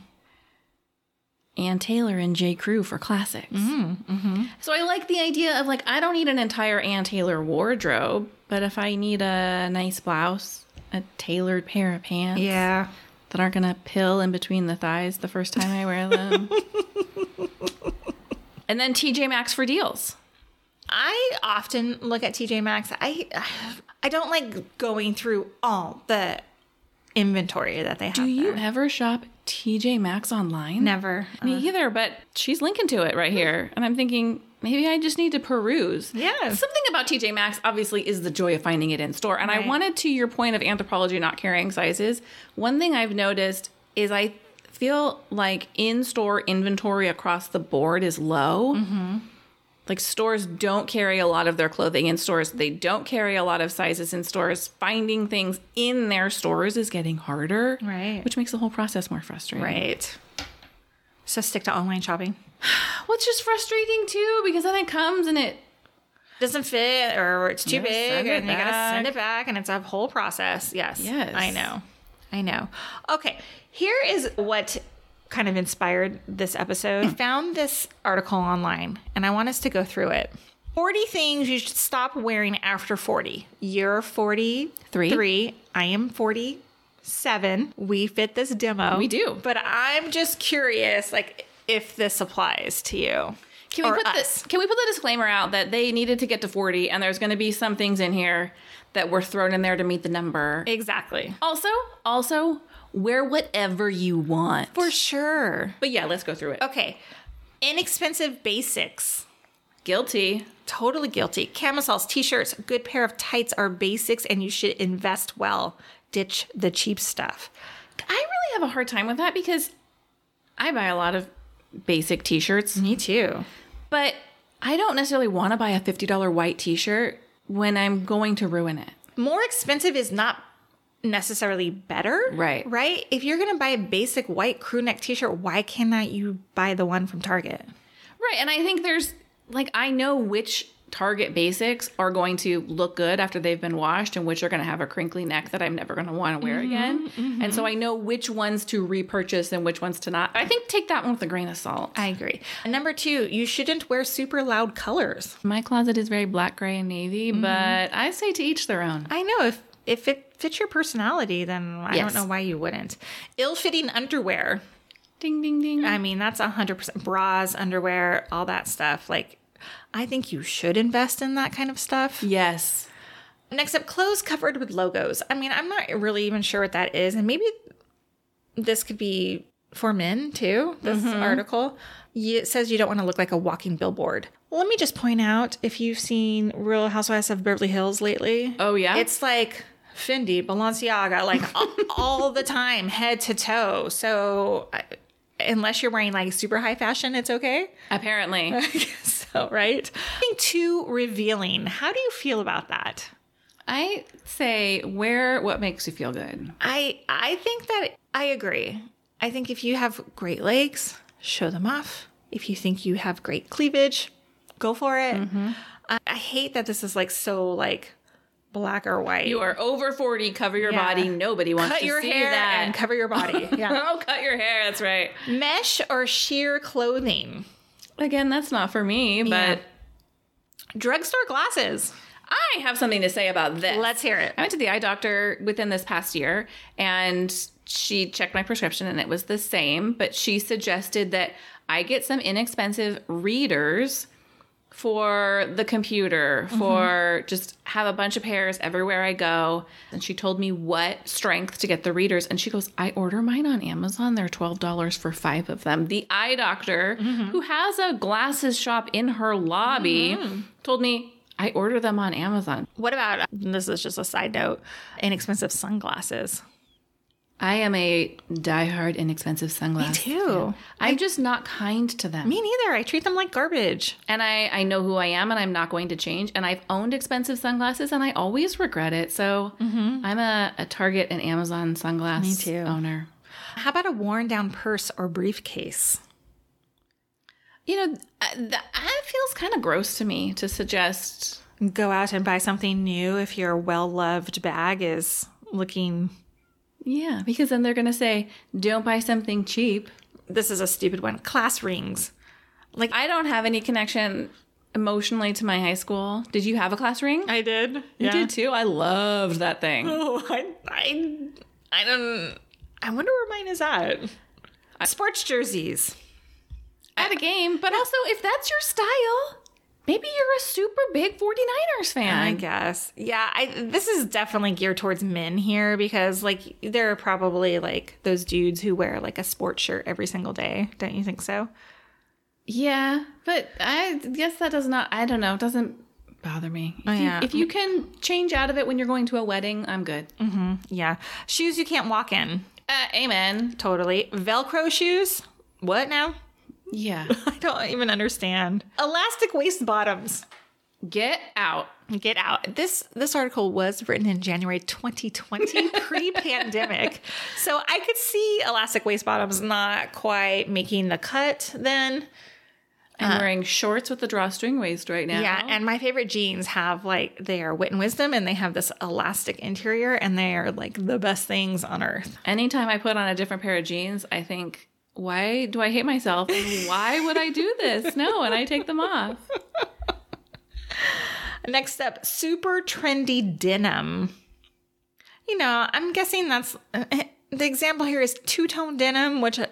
Ann Taylor and J. Crew for classics. Mm-hmm. So I like the idea of like I don't need an entire Ann Taylor wardrobe, but if I need a nice blouse, a tailored pair of pants, Yeah. that aren't gonna pill in between the thighs the first time I wear them. and then TJ Maxx for deals. I often look at TJ Maxx. I I don't like going through all the inventory that they have. Do you there. ever shop TJ Maxx online? Never. Me uh-huh. either, but she's linking to it right here. And I'm thinking, maybe I just need to peruse. Yeah. Something about TJ Maxx obviously is the joy of finding it in store. And I wanted to your point of Anthropologie not carrying sizes. One thing I've noticed is I feel like in store inventory across the board is low. Mm-hmm. Like stores don't carry a lot of their clothing in stores. They don't carry a lot of sizes in stores. Finding things in their stores is getting harder. Right. Which makes the whole process more frustrating. Right. So stick to online shopping. It's just frustrating too because then it comes and it Doesn't fit or it's too big and you gotta send it back and it's a whole process. Yes. Yes. I know. I know. Okay. Here is what kind of inspired this episode. I found this article online and I want us to go through it. 40 things you should stop wearing after 40. You're 43. Three. I am 47. We fit this demo. We do. But I'm just curious like if this applies to you. Can we put us. the Can we put the disclaimer out that they needed to get to forty, and there's going to be some things in here that were thrown in there to meet the number. Exactly. Also, also wear whatever you want. For sure. But yeah, let's go through it. Okay. Inexpensive basics. Guilty. Totally guilty. Camisoles, t-shirts, good pair of tights are basics and you should invest well. Ditch the cheap stuff. I really have a hard time with that because I buy a lot of basic T-shirts, Me too. but I don't necessarily want to buy a fifty dollar white T-shirt when I'm going to ruin it. More expensive is not necessarily better. Right. Right? If you're going to buy a basic white crew neck t-shirt, why cannot you buy the one from Target? Right. And I think there's like I know which Target basics are going to look good after they've been washed and which are going to have a crinkly neck that I'm never going to want to wear mm-hmm, again. Mm-hmm. And so I know which ones to repurchase and which ones to not. I think take that one with a grain of salt. I agree. And number 2, you shouldn't wear super loud colors. My closet is very black, gray, and navy, mm-hmm. but I say to each their own. I know if if it fits your personality, then I Yes. don't know why you wouldn't. Ill-fitting underwear. Ding, ding, ding. I mean, that's a hundred percent bras, underwear, all that stuff. Like, I think you should invest in that kind of stuff. yes. Next up, clothes covered with logos. I mean, I'm not really even sure what that is, and maybe this could be for men too. This mm-hmm. article it says you don't want to look like a walking billboard. Let me just point out if you've seen Real Housewives of Beverly Hills lately. Oh, yeah? it's like Fendi, Balenciaga, like all, all the time, head to toe. So. Unless you're wearing like super high fashion, it's okay. Apparently. So, right? Being too revealing. How do you feel about that? I say wear what makes you feel good. I I think that I agree. I think if you have great legs, show them off. If you think you have great cleavage, go for it. Mm-hmm. I, I hate that this is like so like black or white. You are over 40, cover your Yeah. body. Nobody wants cut to your see hair that. and cover your body. Yeah. oh, cut your hair. That's right. Mesh or sheer clothing. Again, that's not for me, but Yeah. Drugstore glasses. I have something to say about this. Let's hear it. I went to the eye doctor within this past year and she checked my prescription and it was the same, but she suggested that I get some inexpensive readers for the computer, mm-hmm. for just have a bunch of pairs everywhere I go. And she told me what strength to get the readers. And she goes, I order mine on Amazon. They're $12 for five of them. The eye doctor, mm-hmm. who has a glasses shop in her lobby, mm-hmm. told me, I order them on Amazon. What about this is just a side note, inexpensive sunglasses. I am a diehard inexpensive sunglass. Me too. I'm just not kind to them. Me neither. I treat them like garbage. And I, I know who I am and I'm not going to change. And I've owned expensive sunglasses and I always regret it. So I'm a, a Target and Amazon sunglass Me too. owner. How about a worn down purse or briefcase? You know, uh, that feels kind of gross to me to suggest. Go out and buy something new if your well loved bag is looking. Yeah, because then they're going to say, don't buy something cheap. This is a stupid one. Class rings. Like I don't have any connection emotionally to my high school. Did you have a class ring? I did. You did too. I loved that thing. Oh, I, I, I don't. I wonder where mine is at. Sports jerseys. at a game, but also if that's your style, maybe you're a super big 49ers fan. I guess. Yeah, I this is definitely geared towards men here because like there are probably like those dudes who wear like a sports shirt every single day. Don't you think so? Yeah, but I guess that does not, I don't know, it doesn't bother me. If, Oh, you, yeah. if you can change out of it when you're going to a wedding, I'm good. Yeah. Shoes you can't walk in. Uh, amen. Totally. Velcro shoes? What now? Yeah. I don't even understand. Elastic waist bottoms. Get out. Get out. This this article was written in January 2020, pre-pandemic. So I could see elastic waist bottoms not quite making the cut then. I'm uh, wearing shorts with the drawstring waist right now. Yeah, and my favorite jeans have like they are wit and wisdom and they have this elastic interior and they are like the best things on earth. anytime I put on a different pair of jeans, I think, why do I hate myself? And why would I do this? No, and I take them off. Next up, super trendy denim. You know, I'm guessing that's uh, the example here is two tone denim, which uh,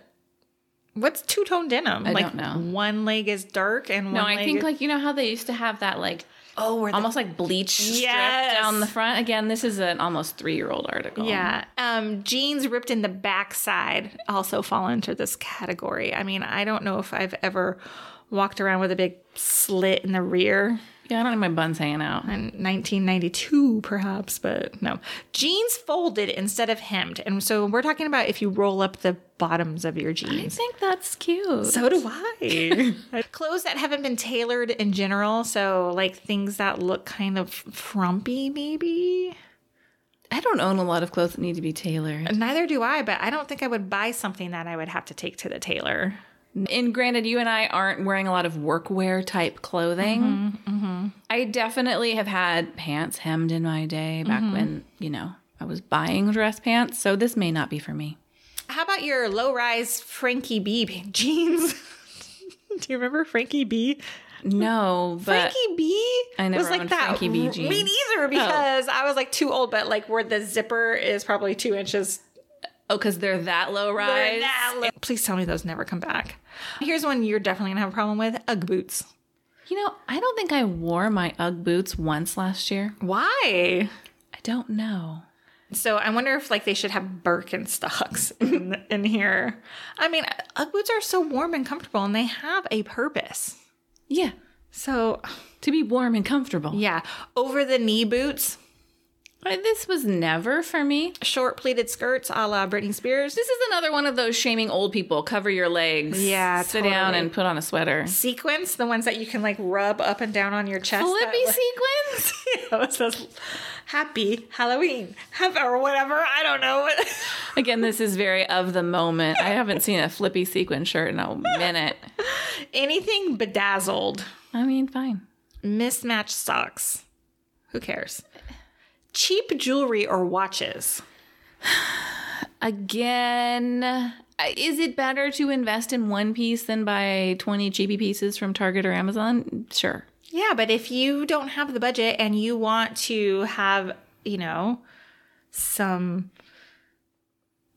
what's two tone denim? I like don't know. one leg is dark and No, one I think is- like you know how they used to have that like oh, where almost like bleach strip Yes. down the front. Again, this is an almost three year old article. yeah, um, jeans ripped in the backside also fall into this category. I mean, I don't know if I've ever walked around with a big slit in the rear. Yeah. I don't have my buns hanging out. in 1992 perhaps but no jeans folded instead of hemmed and so we're talking about if you roll up the bottoms of your jeans. I think that's cute. so do i clothes that haven't been tailored in general so like things that look kind of frumpy maybe I don't own a lot of clothes that need to be tailored. neither do i but i don't think i would buy something that i would have to take to the tailor And granted, you and I aren't wearing a lot of workwear type clothing. Mm-hmm, mm-hmm. I definitely have had pants hemmed in my day back mm-hmm. when, you know, I was buying dress pants. So this may not be for me. how about your low-rise frankie b jeans do you remember frankie b No, but Frankie B I never was like that. Frankie B jeans. Me neither, oh. because I was like too old, but like where the zipper is probably two inches. Oh, because they're that low rise. that li- Please tell me those never come back. Here's one you're definitely gonna have a problem with: UGG boots. You know, I don't think I wore my UGG boots once last year. Why? I don't know. So I wonder if like they should have Birkenstocks in, in here. I mean, UGG boots are so warm and comfortable, and they have a purpose. Yeah, So to be warm and comfortable. yeah, over the knee boots, Uh, This was never for me. short pleated skirts, a la Britney Spears. This is another one of those shaming old people. Cover your legs. Yeah, Sit down and put on a sweater. Sequins, the ones that you can like rub up and down on your chest. Flippy sequins? Yeah, it says happy Halloween have, or whatever. I don't know. Again, this is very of the moment. I haven't seen a flippy sequin shirt in a minute. Anything bedazzled, I mean, fine. mismatched socks. Who cares? Cheap jewelry or watches. Again, is it better to invest in one piece than buy 20 cheapy pieces from Target or Amazon? Sure. Yeah, but if you don't have the budget and you want to have, you know, some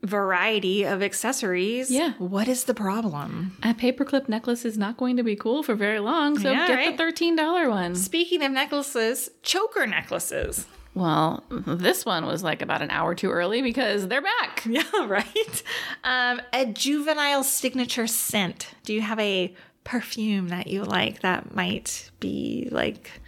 variety of accessories, Yeah. what is the problem? A paperclip necklace is not going to be cool for very long, so Yeah, get right. the $13 one. Speaking of necklaces, choker necklaces. Well, this one was like about an hour too early because they're back. Yeah, right. Um, a juvenile signature scent. Do you have a perfume that you like that might be like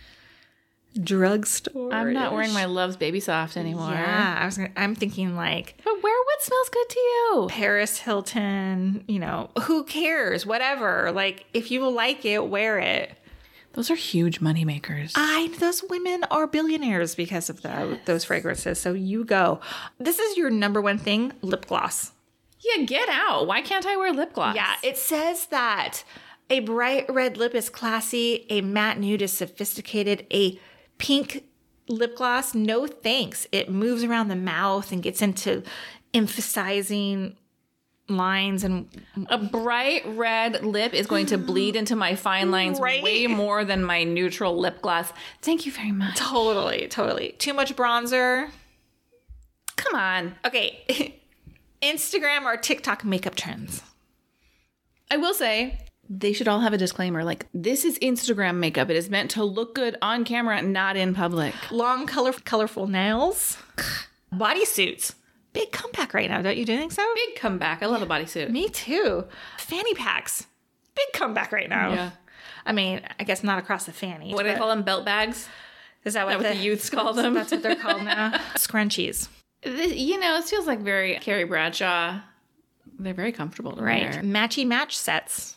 drugstore? I'm not wearing my Love's Baby Soft anymore. Yeah, I was. Gonna, I'm thinking like But wear what smells good to you. Paris Hilton. You know, who cares? Whatever. Like, if you like it, wear it. Those are huge money makers. I those women are billionaires because of the, those fragrances. So you go. This is your number one thing: lip gloss. yeah, get out. Why can't I wear lip gloss? Yeah, it says that a bright red lip is classy, a matte nude is sophisticated, a pink lip gloss, no thanks. It moves around the mouth and gets into emphasizing lines and a bright red lip is going to bleed into my fine lines Right. way more than my neutral lip gloss. Thank you very much. totally, totally. Too much bronzer. Come on. Okay. Instagram or TikTok makeup trends. I will say they should all have a disclaimer like this is Instagram makeup. It is meant to look good on camera, not in public. Long color colorful nails. Bodysuits. Big comeback right now, don't you do you think so? Big comeback. I love a bodysuit. Me too. Fanny packs. Big comeback right now. Yeah. I mean, I guess not across the fanny. What do they call them? Belt bags? Is that what, what the youths call them? That's what they're called now. Scrunchies. This, you know, it feels like very Carrie Bradshaw. They're very comfortable to Right. wear. Matchy match sets.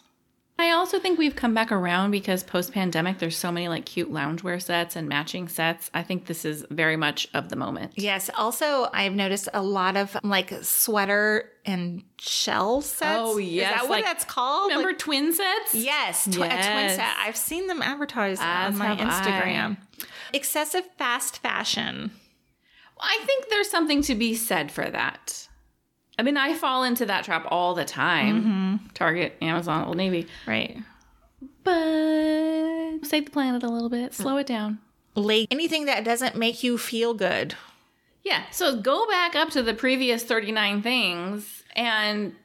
I also think we've come back around because post pandemic, there's so many like cute loungewear sets and matching sets. I think this is very much of the moment. Yes. Also, I've noticed a lot of like sweater and shell sets. Oh, Is yes, that what like- that's called? Remember Like- twin sets? yes, tw- a twin set. I've seen them advertised As on my have I. Instagram. Excessive fast fashion. Well, I think there's something to be said for that. I mean, I fall into that trap all the time. Mm-hmm. Target, Amazon, Old Navy. Right. But save the planet a little bit, slow it down. Late. Anything that doesn't make you feel good. Yeah, so go back up to the previous 39 things and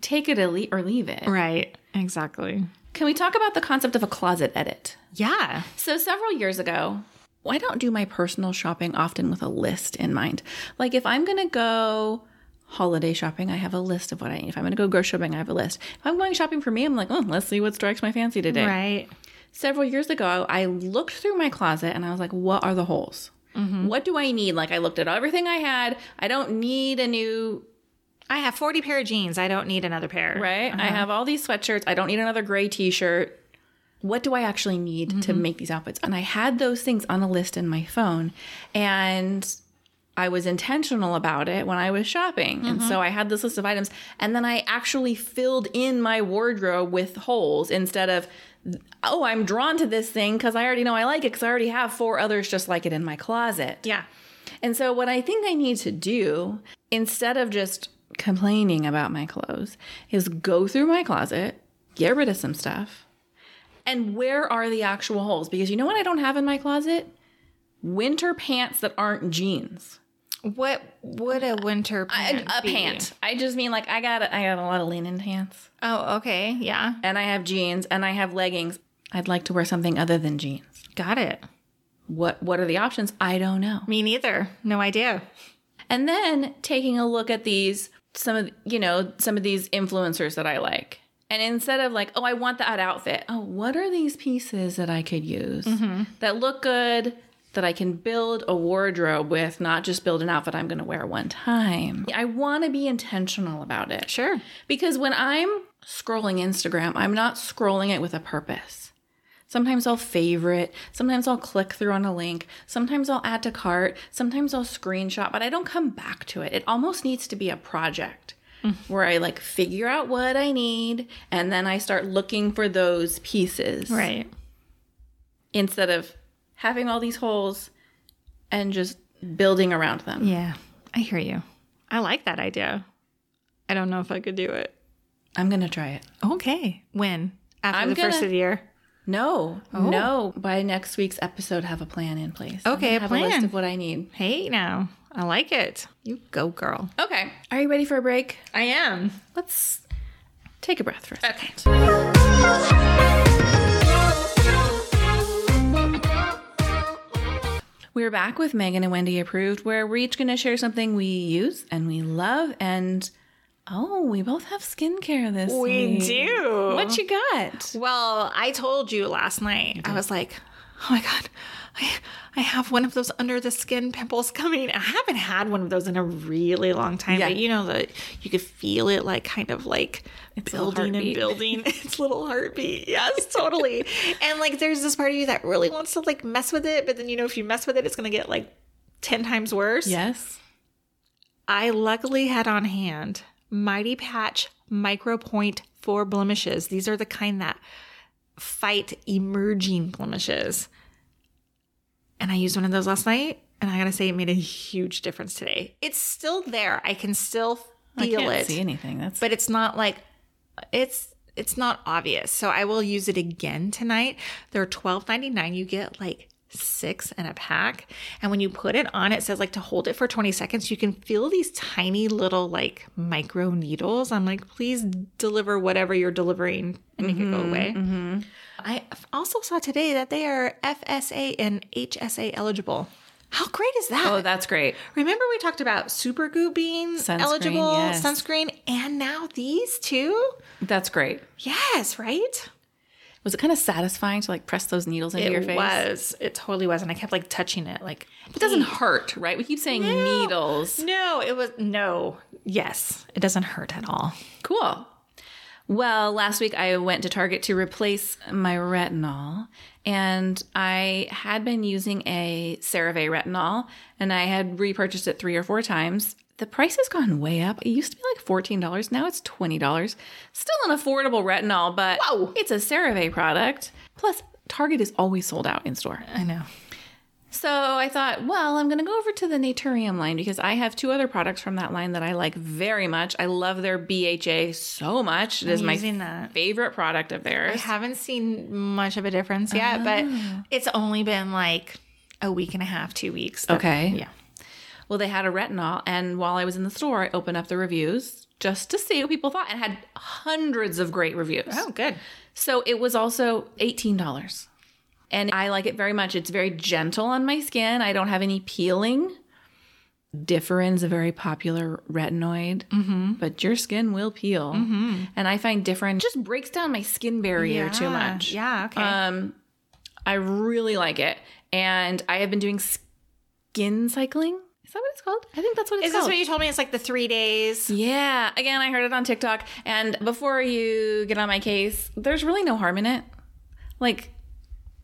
take it or or leave it. Right. Exactly. Can we talk about the concept of a closet edit? Yeah. So several years ago, I don't do my personal shopping often with a list in mind. Like if I'm going to go holiday shopping, I have a list of what I need. If I'm going to go grocery shopping, I have a list. If I'm going shopping for me, I'm like, oh, let's see what strikes my fancy today. Right. Several years ago, I looked through my closet and I was like, what are the holes? Mm-hmm. What do I need? Like I looked at everything I had. I don't need a new I have 40 pair of jeans. I don't need another pair. right? I uh-huh. have all these sweatshirts. I don't need another gray t shirt. What do I actually need to mm-hmm. make these outfits? And I had those things on a list in my phone. And I was intentional about it when I was shopping. And so mm-hmm. I had this list of items. And then I actually filled in my wardrobe with holes instead of, oh, I'm drawn to this thing because I already know I like it because I already have four others just like it in my closet. Yeah. And so, what I think I need to do, instead of just complaining about my clothes, is go through my closet, get rid of some stuff, and where are the actual holes? Because you know what I don't have in my closet? Winter pants that aren't jeans. What would a winter A, pant a be? pant. I just mean like I got I got a lot of linen pants, Oh, okay. Yeah. and I have jeans, and I have leggings. I'd like to wear something other than jeans. Got it. What What are the options? I don't know. Me neither. No idea. And then taking a look at these, some of, you know, some of these influencers that I like. And instead of like, oh, I want that outfit, oh, what are these pieces that I could use mm-hmm. that look good, that I can build a wardrobe with, not just build an outfit I'm going to wear one time? I want to be intentional about it. Sure. Because when I'm scrolling Instagram, I'm not scrolling it with a purpose. Sometimes I'll favorite, sometimes I'll click through on a link, sometimes I'll add to cart, sometimes I'll screenshot, but I don't come back to it. It almost needs to be a project mm. where I like figure out what I need and then I start looking for those pieces Right. instead of having all these holes and just building around them. Yeah. I hear you. I like that idea. I don't know if I could do it. I'm going to try it. Okay. When? After I'm the first gonna- of the year? No, oh. no. By next week's episode, have a plan in place. I'm Okay, gonna a have a list of what I need. Hey, now. I like it. You go, girl. Okay, are you ready for a break? I am. Let's take a breath for a second. We're back with Megan and Wendy approved, where we're each going to share something we use and we love, and oh, we both have skincare this We week. do. What you got? Well, I told you last night. I was like, oh my God, I, I have one of those under the skin pimples coming. I haven't had one of those in a really long time, Yeah. but you know that you could feel it like kind of like Its building and building its little heartbeat. Yes, totally. and like there's this part of you that really wants to like mess with it, but then you know if you mess with it, it's gonna get like 10 times worse. Yes. I luckily had on hand Mighty Patch Micro Point for blemishes. These are the kind that fight emerging blemishes. And I used one of those last night, and I gotta say, it made a huge difference today. It's still there. I can still I feel can't it, see anything. That's but it's not like it's it's not obvious. So I will use it again tonight. They're twelve ninety nine. You get like six in a pack, and when you put it on, it says like to hold it for twenty seconds. You can feel these tiny little like micro needles. I'm like, please deliver whatever you're delivering and make it go mm-hmm, away. Mm-hmm. I also saw today that they are FSA and HSA eligible. How great is that? oh, that's great. Remember we talked about Supergoop being Sunscreen, eligible, yes. sunscreen, and now these two? That's great. Yes, right? Was it kind of satisfying to like press those needles into your face? It was. It totally was. And I kept like touching it. Like It doesn't hurt, right? We keep saying needles. No, it was no. Yes. It doesn't hurt at all. Cool. Well, last week I went to Target to replace my retinol, and I had been using a CeraVe retinol, and I had repurchased it three or four times. The price has gone way up. It used to be like $14. Now it's $20. Still an affordable retinol, but Wow. it's a CeraVe product. Plus, Target is always sold out in store. I know. So I thought, well, I'm going to go over to the Naturium line because I have two other products from that line that I like very much. I love their BHA so much. It is my that. favorite product of theirs. I haven't seen much of a difference yet, but oh. it's only been like a week and a half, two weeks. that- Okay. Yeah. Well, they had a retinol, and while I was in the store, I opened up the reviews just to see what people thought and had hundreds of great reviews. Oh, good. So it was also $18. And I like it very much. It's very gentle on my skin. I don't have any peeling. Differin's a very popular retinoid, but your skin will peel. And I find Differin just breaks down my skin barrier too much. Yeah. Okay. Um, I really like it. And I have been doing skin cycling. Is that what it's called? I think that's what it's called. Is this what you told me? It's like the three days. Yeah. Again, I heard it on TikTok. And before you get on my case, there's really no harm in it. Like,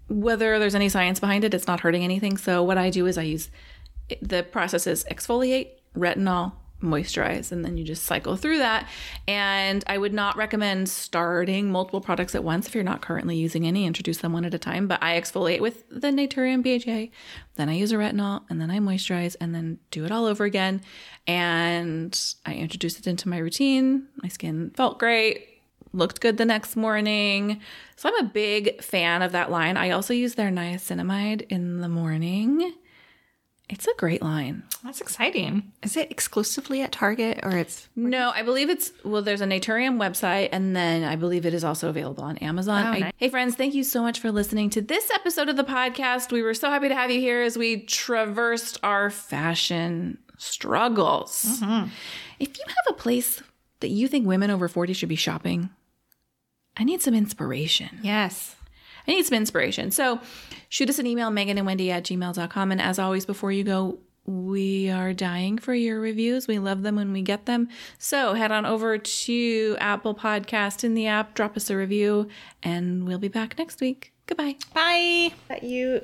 whether there's any science behind it, it's not hurting anything. So, what I do is I use the process is exfoliate, retinol, moisturize, and then you just cycle through that. And I would not recommend starting multiple products at once if you're not currently using any. Introduce them one at a time. But I exfoliate with the Naturium BHA, then I use a retinol, and then I moisturize, and then do it all over again. And I introduced it into my routine. My skin felt great looked good the next morning. So I'm a big fan of that line. I also use their niacinamide in the morning. It's a great line. That's exciting. Is it exclusively at Target or it's No, I believe it's well. There's a Naturium website, and then I believe it is also available on Amazon. Oh, I- nice. hey, friends, thank you so much for listening to this episode of the podcast. We were so happy to have you here as we traversed our fashion struggles. Mm-hmm. If you have a place that you think women over 40 should be shopping, I need some inspiration. Yes. I need some inspiration. So shoot us an email, Megan and Wendy at gmail.com. And as always, before you go, we are dying for your reviews. We love them when we get them. So head on over to Apple Podcast in the app, drop us a review, and we'll be back next week. Goodbye. Bye. That you